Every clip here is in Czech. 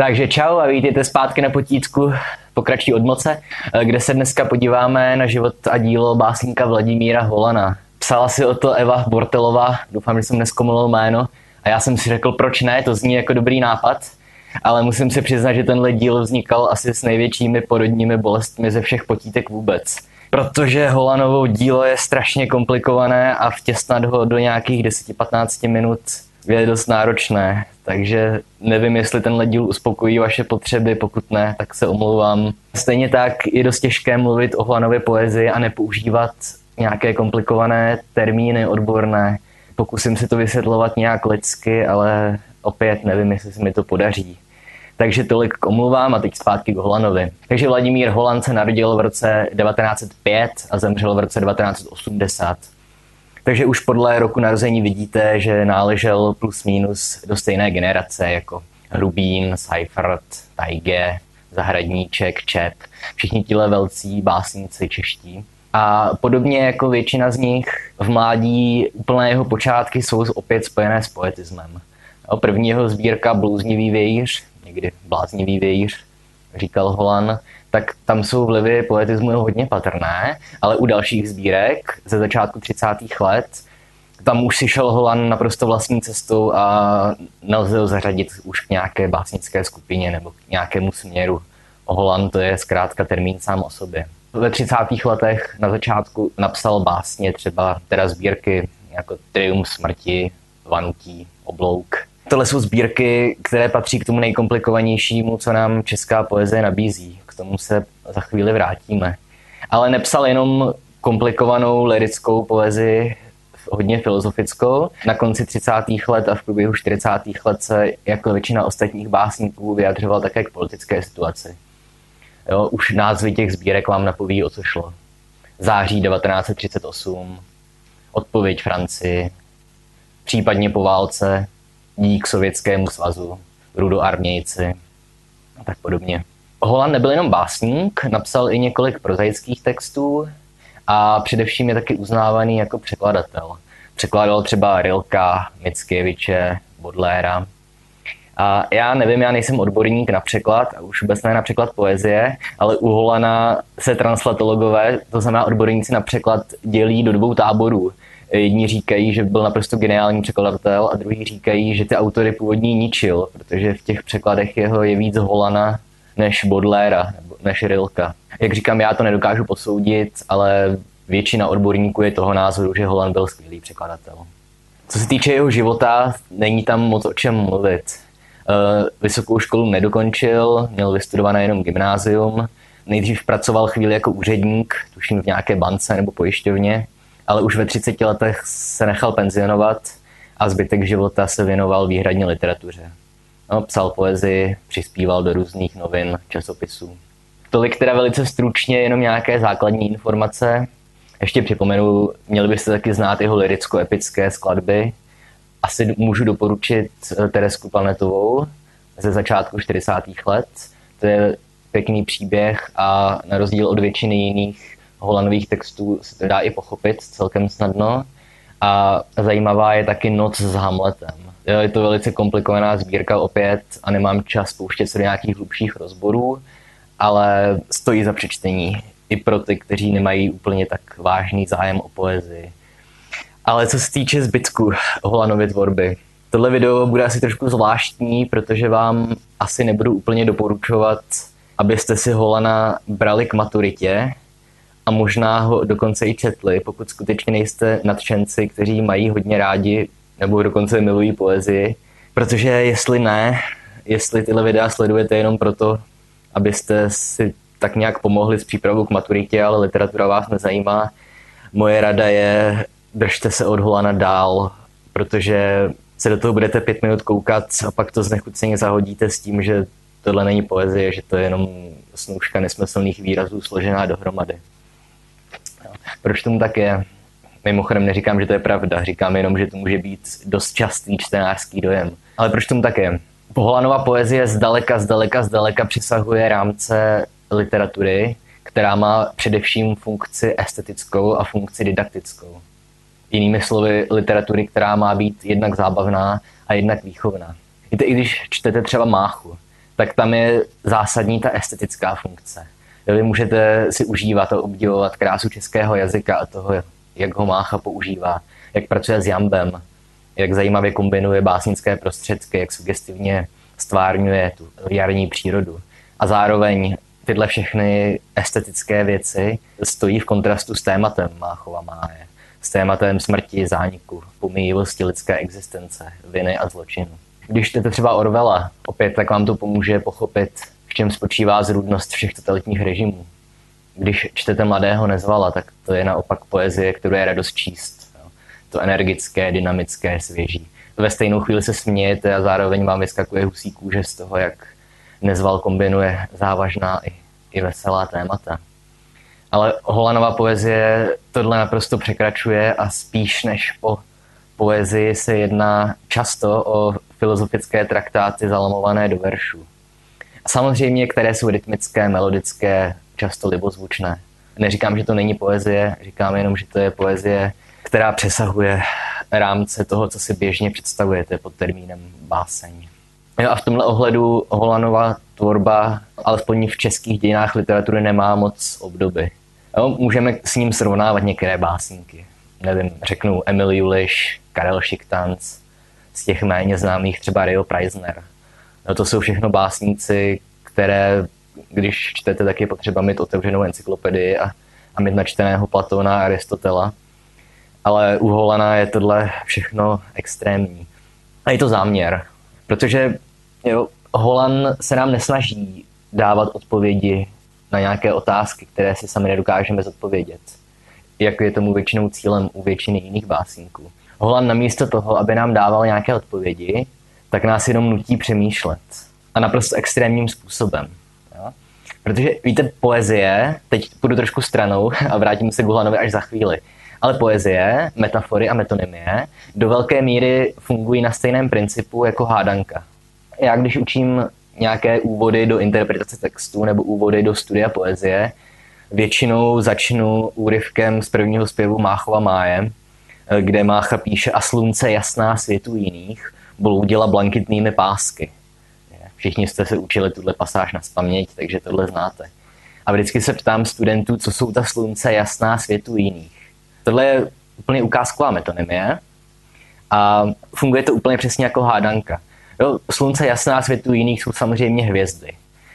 Takže čau a vítejte zpátky na potícku pokračují odmoce, eh, kde se dneska podíváme na život a dílo básníka Vladimíra Holana. Psala si o to Eva Bortelová, doufám, že jsem neskomolil jméno, a já jsem si řekl, proč ne, to zní jako dobrý nápad, ale musím si přiznat, že tenhle díl vznikal asi s největšími porodními bolestmi ze všech potítek vůbec. Protože Holanovo dílo je strašně komplikované a vtěsnat ho do nějakých 10-15 minut je dost náročné, takže nevím, jestli tenhle díl uspokojí vaše potřeby, pokud ne, tak se omlouvám. Stejně tak je dost těžké mluvit o Hlanově poezii a nepoužívat nějaké komplikované termíny odborné. Pokusím si to vysvětlovat nějak lidsky, ale opět nevím, jestli se mi to podaří. Takže tolik k omluvám a teď zpátky k Holanovi. Takže Vladimír Holan se narodil v roce 1905 a zemřel v roce 1980. Takže už podle roku narození vidíte, že náležel plus minus do stejné generace jako Rubín, Seifert, Tajge, Zahradníček, Čep, všichni tihle velcí básníci čeští. A podobně jako většina z nich v mládí úplné jeho počátky jsou opět spojené s poetismem. První jeho sbírka Bluznivý vějíř, někdy Bláznivý vějíř, říkal Holan, tak tam jsou vlivy poetismu hodně patrné, ale u dalších sbírek ze začátku 30. let tam už si šel Holan naprosto vlastní cestou a nelze ho zařadit už k nějaké básnické skupině nebo k nějakému směru. Holan to je zkrátka termín sám o sobě. Ve 30. letech na začátku napsal básně třeba teda sbírky jako Trium smrti, Vanutí, Oblouk. Tohle jsou sbírky, které patří k tomu nejkomplikovanějšímu, co nám česká poezie nabízí tomu se za chvíli vrátíme. Ale nepsal jenom komplikovanou lirickou poezii, hodně filozofickou. Na konci 30. let a v průběhu 40. let se jako většina ostatních básníků vyjadřoval také k politické situaci. Jo, už názvy těch sbírek vám napoví, o co šlo. Září 1938, odpověď Francii, případně po válce, dík Sovětskému svazu, rudoarmějci a tak podobně. Holand nebyl jenom básník, napsal i několik prozaických textů a především je taky uznávaný jako překladatel. Překládal třeba Rilka, Mickiewicze, Bodléra. A já nevím, já nejsem odborník na překlad, a už vůbec ne na překlad poezie, ale u Holana se translatologové, to znamená odborníci na překlad, dělí do dvou táborů. Jedni říkají, že byl naprosto geniální překladatel a druhý říkají, že ty autory původní ničil, protože v těch překladech jeho je víc Holana než Bodléra, než Rilka. Jak říkám, já to nedokážu posoudit, ale většina odborníků je toho názoru, že Holand byl skvělý překladatel. Co se týče jeho života, není tam moc o čem mluvit. Eh, vysokou školu nedokončil, měl vystudované jenom gymnázium. Nejdřív pracoval chvíli jako úředník, tuším v nějaké bance nebo pojišťovně, ale už ve 30 letech se nechal penzionovat a zbytek života se věnoval výhradně literatuře. No, psal poezii, přispíval do různých novin, časopisů. Tolik teda velice stručně, jenom nějaké základní informace. Ještě připomenu, měli byste taky znát jeho liricko-epické skladby. Asi můžu doporučit eh, Teresku Planetovou ze začátku 40. let. To je pěkný příběh a na rozdíl od většiny jiných holanových textů se to dá i pochopit celkem snadno. A zajímavá je taky Noc s Hamletem je to velice komplikovaná sbírka opět a nemám čas pouštět se do nějakých hlubších rozborů, ale stojí za přečtení i pro ty, kteří nemají úplně tak vážný zájem o poezii. Ale co se týče zbytku Holanovy tvorby, tohle video bude asi trošku zvláštní, protože vám asi nebudu úplně doporučovat, abyste si Holana brali k maturitě a možná ho dokonce i četli, pokud skutečně nejste nadšenci, kteří mají hodně rádi nebo dokonce milují poezii, protože jestli ne, jestli tyhle videa sledujete jenom proto, abyste si tak nějak pomohli s přípravou k maturitě, ale literatura vás nezajímá, moje rada je, držte se od Holana dál, protože se do toho budete pět minut koukat a pak to znechuceně zahodíte s tím, že tohle není poezie, že to je jenom snůžka nesmyslných výrazů složená dohromady. Proč tomu tak je? Mimochodem neříkám, že to je pravda, říkám jenom, že to může být dost častý čtenářský dojem. Ale proč tomu tak je? Poholanova poezie zdaleka, zdaleka, zdaleka přesahuje rámce literatury, která má především funkci estetickou a funkci didaktickou. Jinými slovy, literatury, která má být jednak zábavná a jednak výchovná. Víte, i když čtete třeba Máchu, tak tam je zásadní ta estetická funkce. Vy můžete si užívat a obdivovat krásu českého jazyka a toho, jak ho Mácha používá, jak pracuje s jambem, jak zajímavě kombinuje básnické prostředky, jak sugestivně stvárňuje tu jarní přírodu. A zároveň tyhle všechny estetické věci stojí v kontrastu s tématem Máchova máje. S tématem smrti, zániku, pomíjivosti lidské existence, viny a zločinu. Když čtete třeba Orwella, opět tak vám to pomůže pochopit, v čem spočívá zrůdnost všech totalitních režimů. Když čtete Mladého nezvala, tak to je naopak poezie, kterou je radost číst. To energické, dynamické, svěží. Ve stejnou chvíli se smějete a zároveň vám vyskakuje husí kůže z toho, jak Nezval kombinuje závažná i, i veselá témata. Ale Holanova poezie tohle naprosto překračuje a spíš než po poezii se jedná často o filozofické traktáty zalamované do veršů. Samozřejmě, které jsou rytmické, melodické, často libozvučné. Neříkám, že to není poezie, říkám jenom, že to je poezie, která přesahuje rámce toho, co si běžně představujete pod termínem báseň. A v tomhle ohledu Holanova tvorba, alespoň v českých dějinách literatury, nemá moc obdoby. Jo, můžeme s ním srovnávat některé básníky. Nevím, řeknu Emil Juliš, Karel Šiktanc, z těch méně známých třeba Rio Preisner. No, to jsou všechno básníci, které, když čtete, tak je potřeba mít otevřenou encyklopedii a, a mít načteného Platona a Aristotela. Ale u Holana je tohle všechno extrémní. A je to záměr, protože jo, Holan se nám nesnaží dávat odpovědi na nějaké otázky, které si sami nedokážeme zodpovědět, jak je tomu většinou cílem u většiny jiných básníků. Holan namísto toho, aby nám dával nějaké odpovědi, tak nás jenom nutí přemýšlet. A naprosto extrémním způsobem. Jo? Protože víte, poezie, teď půjdu trošku stranou a vrátím se k Holanovi až za chvíli, ale poezie, metafory a metonymie do velké míry fungují na stejném principu jako hádanka. Já když učím nějaké úvody do interpretace textu nebo úvody do studia poezie, většinou začnu úryvkem z prvního zpěvu Máchova máje, kde Mácha píše a slunce jasná světu jiných bloudila blankitnými pásky. Všichni jste se učili tuhle pasáž na spaměť, takže tohle znáte. A vždycky se ptám studentů, co jsou ta slunce jasná světu jiných. Tohle je úplně ukázková metonymie a funguje to úplně přesně jako hádanka. Jo, slunce jasná světu jiných jsou samozřejmě hvězdy.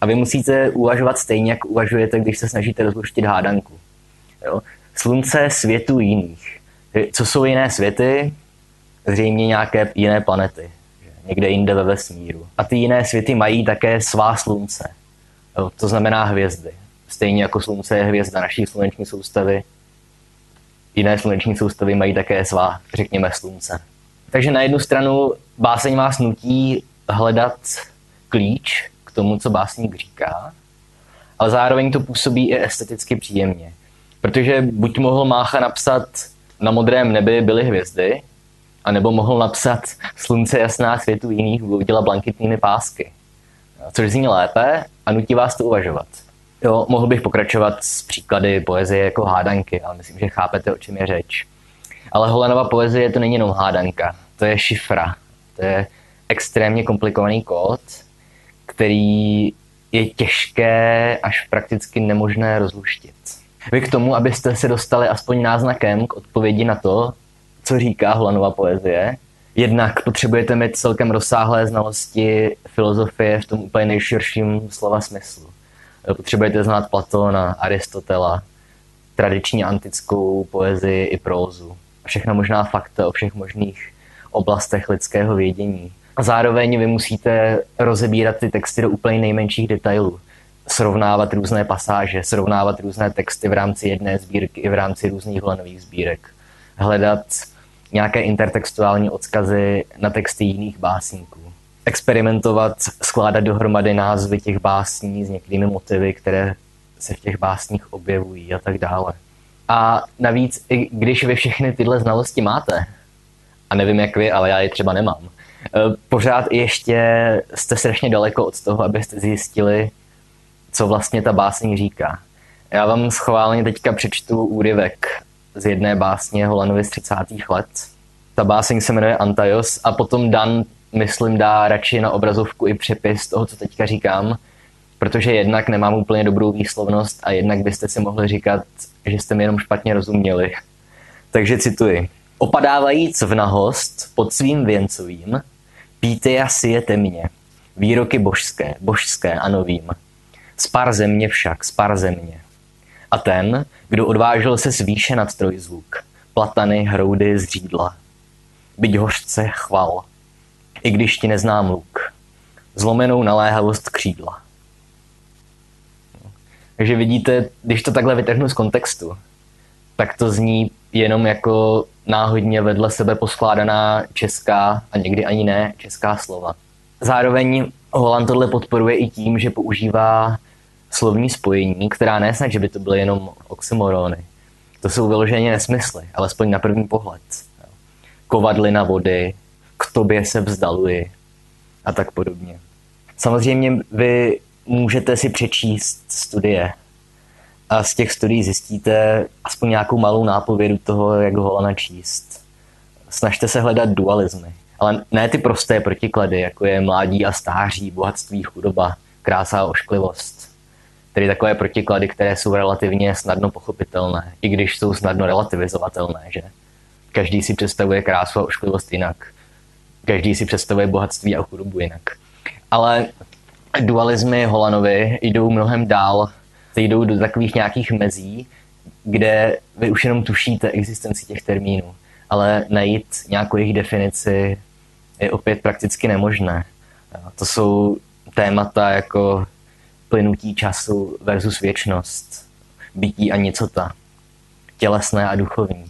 A vy musíte uvažovat stejně, jak uvažujete, když se snažíte rozluštit hádanku. Jo? Slunce světu jiných. Co jsou jiné světy? Zřejmě nějaké jiné planety. Někde jinde ve vesmíru. A ty jiné světy mají také svá slunce. To znamená hvězdy. Stejně jako slunce je hvězda naší sluneční soustavy, jiné sluneční soustavy mají také svá, řekněme, slunce. Takže na jednu stranu báseň vás nutí hledat klíč k tomu, co básník říká, ale zároveň to působí i esteticky příjemně. Protože buď mohl Mácha napsat na modrém nebi byly hvězdy, anebo mohl napsat slunce jasná světu jiných bloudila blankitnými pásky. Což zní lépe a nutí vás to uvažovat. Jo, mohl bych pokračovat s příklady poezie jako hádanky, ale myslím, že chápete, o čem je řeč. Ale Holenova poezie to není jenom hádanka, to je šifra. To je extrémně komplikovaný kód, který je těžké až prakticky nemožné rozluštit. Vy k tomu, abyste se dostali aspoň náznakem k odpovědi na to, co říká Holanova poezie, jednak potřebujete mít celkem rozsáhlé znalosti filozofie v tom úplně nejširším slova smyslu. Potřebujete znát Platona, Aristotela, tradiční antickou poezii i prózu. Všechno možná fakta o všech možných oblastech lidského vědění. A zároveň vy musíte rozebírat ty texty do úplně nejmenších detailů. Srovnávat různé pasáže, srovnávat různé texty v rámci jedné sbírky i v rámci různých hlenových sbírek. Hledat nějaké intertextuální odkazy na texty jiných básníků. Experimentovat, skládat dohromady názvy těch básní s některými motivy, které se v těch básních objevují a tak dále. A navíc, i když vy všechny tyhle znalosti máte, a nevím jak vy, ale já je třeba nemám, eh, pořád ještě jste strašně daleko od toho, abyste zjistili, co vlastně ta básně říká. Já vám schválně teďka přečtu úryvek z jedné básně Holanovy z 30. let. Ta báseň se jmenuje Antaios a potom Dan myslím, dá radši na obrazovku i přepis toho, co teďka říkám, protože jednak nemám úplně dobrou výslovnost a jednak byste si mohli říkat, že jste mi jenom špatně rozuměli. Takže cituji. Opadávajíc v nahost pod svým věncovým, píte a sijete mě. Výroky božské, božské a novým. Spár země však, spár země. A ten, kdo odvážil se zvýše nad trojzvuk, platany, hroudy, zřídla. Byť hořce chval, i když ti neznám luk, zlomenou naléhavost křídla. Takže vidíte, když to takhle vytrhnu z kontextu, tak to zní jenom jako náhodně vedle sebe poskládaná česká a někdy ani ne česká slova. Zároveň Holand tohle podporuje i tím, že používá slovní spojení, která ne snad, že by to byly jenom oxymorony. To jsou vyloženě nesmysly, alespoň na první pohled. Kovadlina vody, k tobě se vzdaluji a tak podobně. Samozřejmě vy můžete si přečíst studie a z těch studií zjistíte aspoň nějakou malou nápovědu toho, jak ho načíst. Snažte se hledat dualismy, ale ne ty prosté protiklady, jako je mládí a stáří, bohatství, chudoba, krása a ošklivost. Tedy takové protiklady, které jsou relativně snadno pochopitelné, i když jsou snadno relativizovatelné, že? Každý si představuje krásu a ošklivost jinak. Každý si představuje bohatství a chudobu jinak. Ale dualismy Holanovi jdou mnohem dál, jdou do takových nějakých mezí, kde vy už jenom tušíte existenci těch termínů, ale najít nějakou jejich definici je opět prakticky nemožné. To jsou témata jako plynutí času versus věčnost, bytí a nicota, tělesné a duchovní,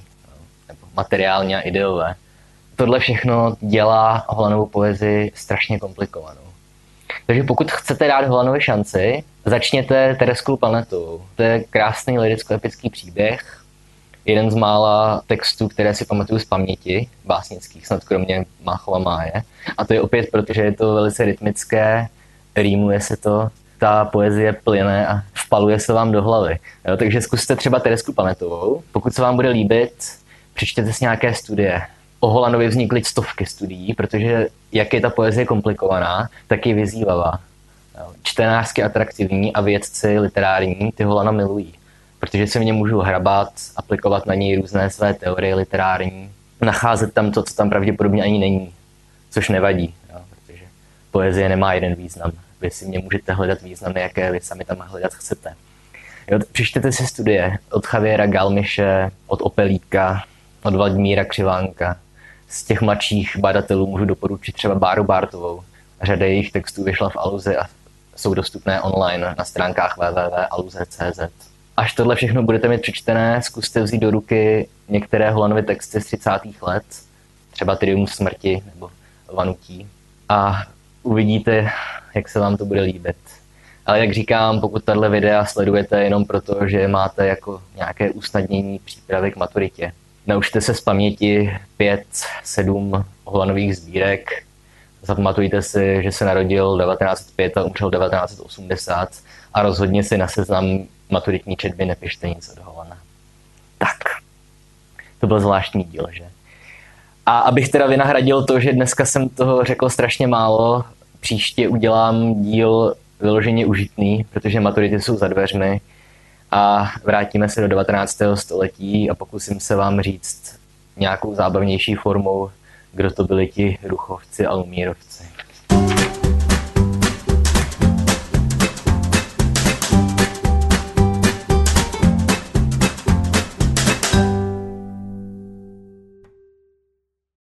nebo materiální a ideové. Tohle všechno dělá Holanovou poezii strašně komplikovanou. Takže pokud chcete dát Holanovi šanci, začněte Tereskou planetou. To je krásný liricko-epický příběh, jeden z mála textů, které si pamatuju z paměti, básnických, snad kromě Máchova máje. A to je opět, protože je to velice rytmické, rýmuje se to, ta poezie plyne a vpaluje se vám do hlavy. Jo, takže zkuste třeba Teresku Planetovou. Pokud se vám bude líbit, přečtěte si nějaké studie. O Holanovi vznikly stovky studií, protože jak je ta poezie komplikovaná, tak je vyzývavá. Čtenářsky atraktivní a vědci literární ty Holana milují, protože se něm můžou hrabat, aplikovat na něj různé své teorie literární, nacházet tam to, co tam pravděpodobně ani není, což nevadí, jo, protože poezie nemá jeden význam. Vy si mě můžete hledat významy, jaké vy sami tam hledat chcete. Jo, přečtěte si studie od Javiera Galmiše, od Opelíka, od Vladimíra Křivánka, z těch mladších badatelů můžu doporučit třeba Báru Bartovou. Řada jejich textů vyšla v Aluze a jsou dostupné online na stránkách www.aluze.cz. Až tohle všechno budete mít přečtené, zkuste vzít do ruky některé Holanovy texty z 30. let, třeba Triumf smrti nebo Vanutí a uvidíte, jak se vám to bude líbit. Ale jak říkám, pokud tahle videa sledujete jenom proto, že máte jako nějaké usnadnění přípravy k maturitě, Naučte se z paměti pět, sedm holanových sbírek. Zapamatujte si, že se narodil 1905 a umřel 1980 a rozhodně si na seznam maturitní četby nepište nic od Holana. Tak, to byl zvláštní díl, že? A abych teda vynahradil to, že dneska jsem toho řekl strašně málo, příště udělám díl vyloženě užitný, protože maturity jsou za dveřmi a vrátíme se do 19. století a pokusím se vám říct nějakou zábavnější formou, kdo to byli ti ruchovci a umírovci.